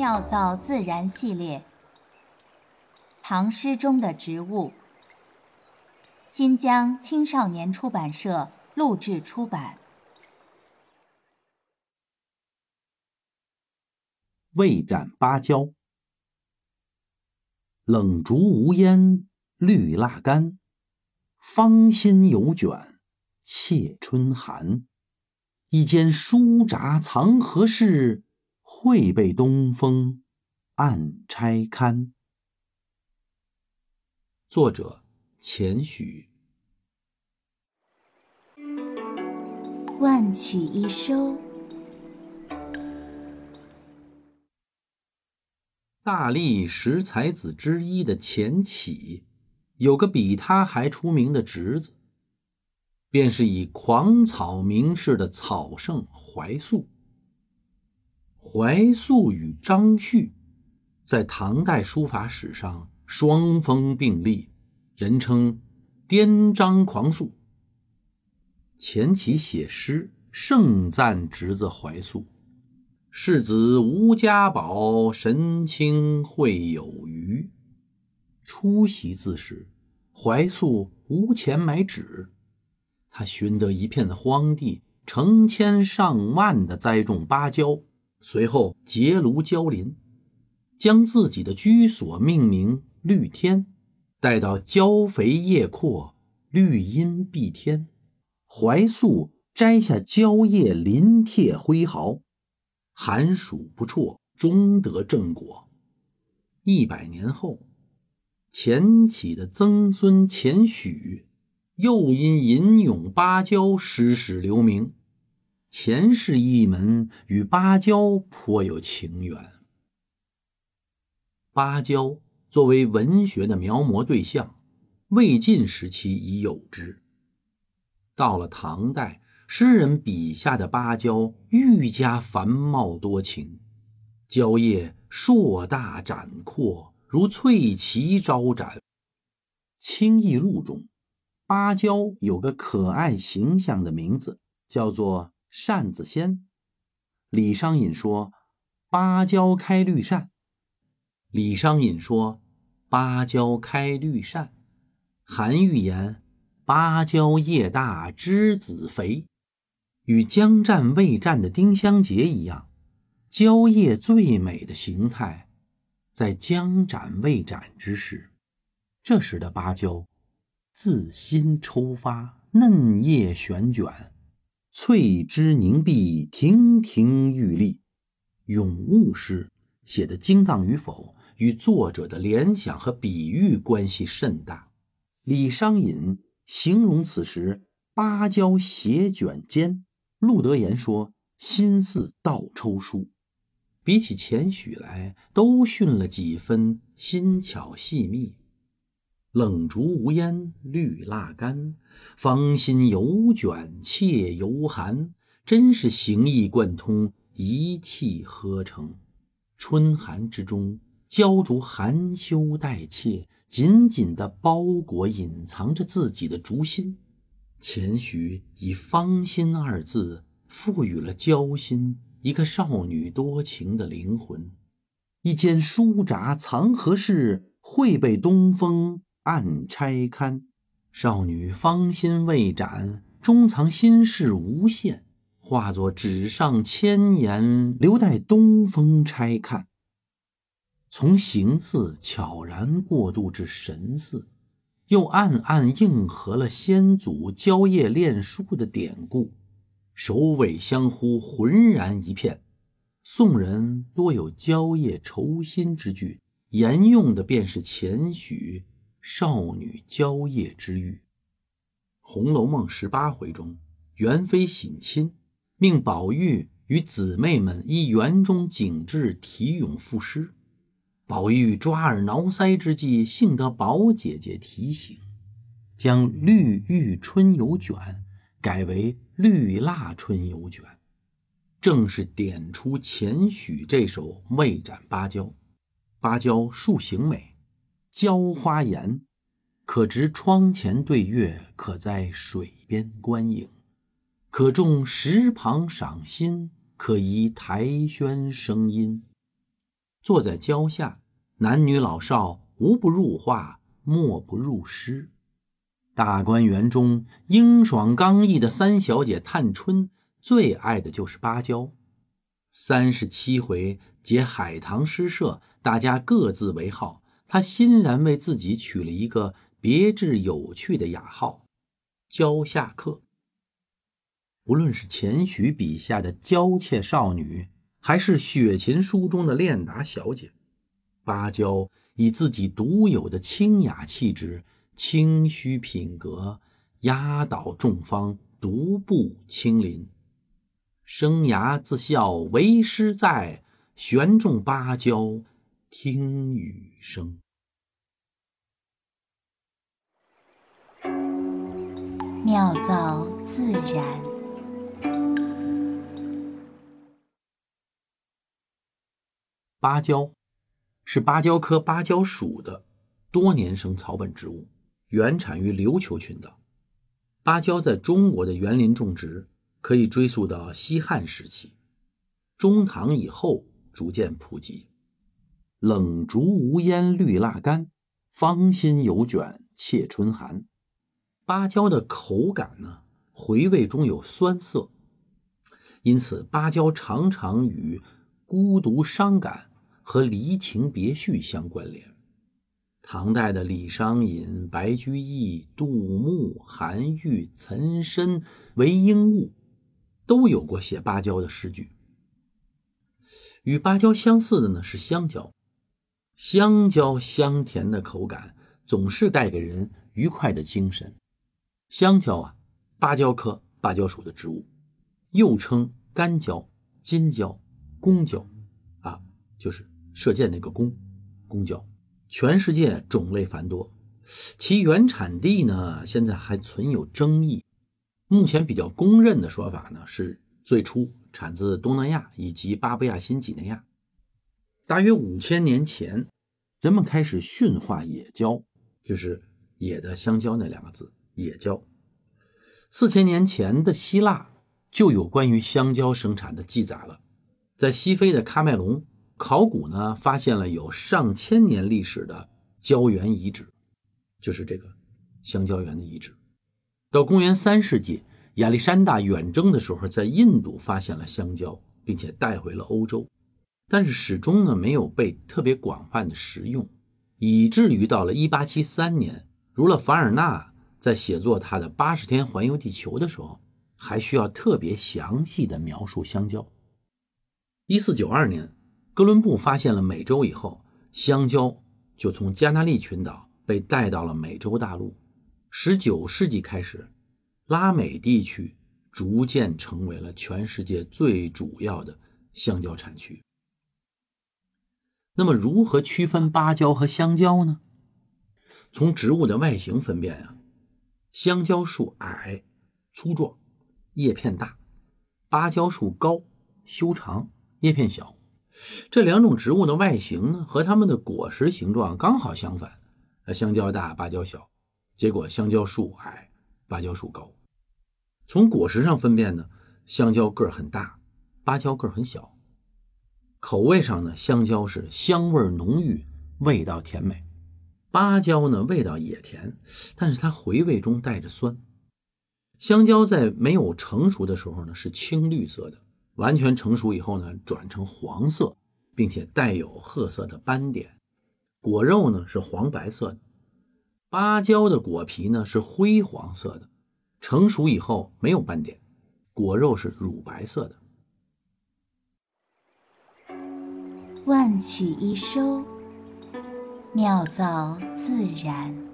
妙造自然系列，唐诗中的植物。新疆青少年出版社录制出版。未斩芭蕉，冷竹无烟绿蜡干，芳心犹卷怯春寒。一间书札藏何事？会被东风暗拆堪。作者：钱许。万曲一收。大历十才子之一的钱起，有个比他还出名的侄子，便是以狂草名士的草圣怀素。怀素与张旭，在唐代书法史上双峰并立，人称“颠张狂素”。钱起写诗盛赞侄子怀素：“世子无家宝，神清会有余。”出席字时，怀素无钱买纸，他寻得一片荒地，成千上万的栽种芭蕉。随后结庐交林，将自己的居所命名“绿天”。待到蕉肥叶阔，绿荫蔽天，怀素摘下蕉叶，鳞贴挥毫，寒暑不辍，终得正果。一百年后，钱起的曾孙钱许，又因吟咏芭蕉，诗史留名。前世一门与芭蕉颇有情缘。芭蕉作为文学的描摹对象，魏晋时期已有之。到了唐代，诗人笔下的芭蕉愈加繁茂多情，蕉叶硕大展阔，如翠旗招展。《清异录》中，芭蕉有个可爱形象的名字，叫做。扇子仙，李商隐说：“芭蕉开绿扇。”李商隐说：“芭蕉开绿扇。”韩愈言：“芭蕉叶大枝子肥。”与将战未战的丁香结一样，蕉叶最美的形态，在将展未展之时。这时的芭蕉，自心抽发，嫩叶旋卷。翠枝凝碧，亭亭玉立。咏物诗写的精当与否，与作者的联想和比喻关系甚大。李商隐形容此时芭蕉斜卷尖，陆德言说心似倒抽书。比起钱许来，都逊了几分心巧细密。冷竹无烟绿蜡干，芳心犹卷妾犹寒。真是形意贯通，一气呵成。春寒之中，焦竹含羞带怯，紧紧地包裹隐藏着自己的竹心。钱许以“芳心”二字，赋予了焦心一个少女多情的灵魂。一间书札藏何事？会被东风。暗拆堪，少女芳心未展，终藏心事无限，化作纸上千言，留待东风拆看。从形似悄然过渡至神似，又暗暗应和了先祖蕉叶恋书的典故，首尾相呼，浑然一片。宋人多有蕉叶愁心之句，沿用的便是前许。少女蕉叶之玉，《红楼梦》十八回中，元妃省亲，命宝玉与姊妹们依园中景致题咏赋诗。宝玉抓耳挠腮之际，幸得宝姐姐提醒，将“绿玉春游卷”改为“绿蜡春游卷”，正是点出钱许这首未斩芭蕉。芭蕉树形美。浇花颜，可植窗前对月，可在水边观影，可种石旁赏心，可移台轩声音。坐在蕉下，男女老少无不入画，莫不入诗。大观园中英爽刚毅的三小姐探春，最爱的就是芭蕉。三十七回结海棠诗社，大家各自为号，他欣然为自己取了一个别致有趣的雅号——蕉下客。无论是钱许笔下的娇怯少女，还是雪琴书中的练达小姐，芭蕉以自己独有的清雅气质、清虚品格，压倒众芳，独步青林。生涯自笑为师在，悬种芭蕉听雨声。妙造自然。芭蕉是芭蕉科芭蕉属的多年生草本植物，原产于琉球群岛。芭蕉在中国的园林种植可以追溯到西汉时期，中唐以后逐渐普及。冷竹无烟绿蜡干，芳心犹卷怯春寒。芭蕉的口感呢，回味中有酸涩，因此芭蕉常常与孤独伤感。和离情别绪相关联。唐代的李商隐、白居易、杜牧、韩愈、岑参、韦应物都有过写芭蕉的诗句。与芭蕉相似的呢是香蕉，香蕉香甜的口感总是带给人愉快的精神。香蕉啊，芭蕉科芭蕉属的植物，又称干蕉、金蕉、公蕉，啊，就是。射箭那个弓，弓蕉，全世界种类繁多，其原产地呢，现在还存有争议。目前比较公认的说法呢，是最初产自东南亚以及巴布亚新几内亚。大约五千年前，人们开始驯化野蕉，就是野的香蕉那两个字，野蕉。四千年前的希腊就有关于香蕉生产的记载了，在西非的喀麦隆。考古呢，发现了有上千年历史的蕉园遗址，就是这个香蕉园的遗址。到公元三世纪，亚历山大远征的时候，在印度发现了香蕉，并且带回了欧洲，但是始终呢没有被特别广泛的食用，以至于到了一八七三年，儒勒·凡尔纳在写作他的《八十天环游地球》的时候，还需要特别详细的描述香蕉。一四九二年。哥伦布发现了美洲以后，香蕉就从加那利群岛被带到了美洲大陆。十九世纪开始，拉美地区逐渐成为了全世界最主要的香蕉产区。那么，如何区分芭蕉和香蕉呢？从植物的外形分辨啊，香蕉树矮、粗壮，叶片大；芭蕉树高、修长，叶片小。这两种植物的外形呢，和它们的果实形状刚好相反。香蕉大，芭蕉小，结果香蕉树矮，芭蕉树高。从果实上分辨呢，香蕉个儿很大，芭蕉个儿很小。口味上呢，香蕉是香味浓郁，味道甜美；芭蕉呢，味道也甜，但是它回味中带着酸。香蕉在没有成熟的时候呢，是青绿色的。完全成熟以后呢，转成黄色，并且带有褐色的斑点，果肉呢是黄白色的。芭蕉的果皮呢是灰黄色的，成熟以后没有斑点，果肉是乳白色的。万曲一收，妙造自然。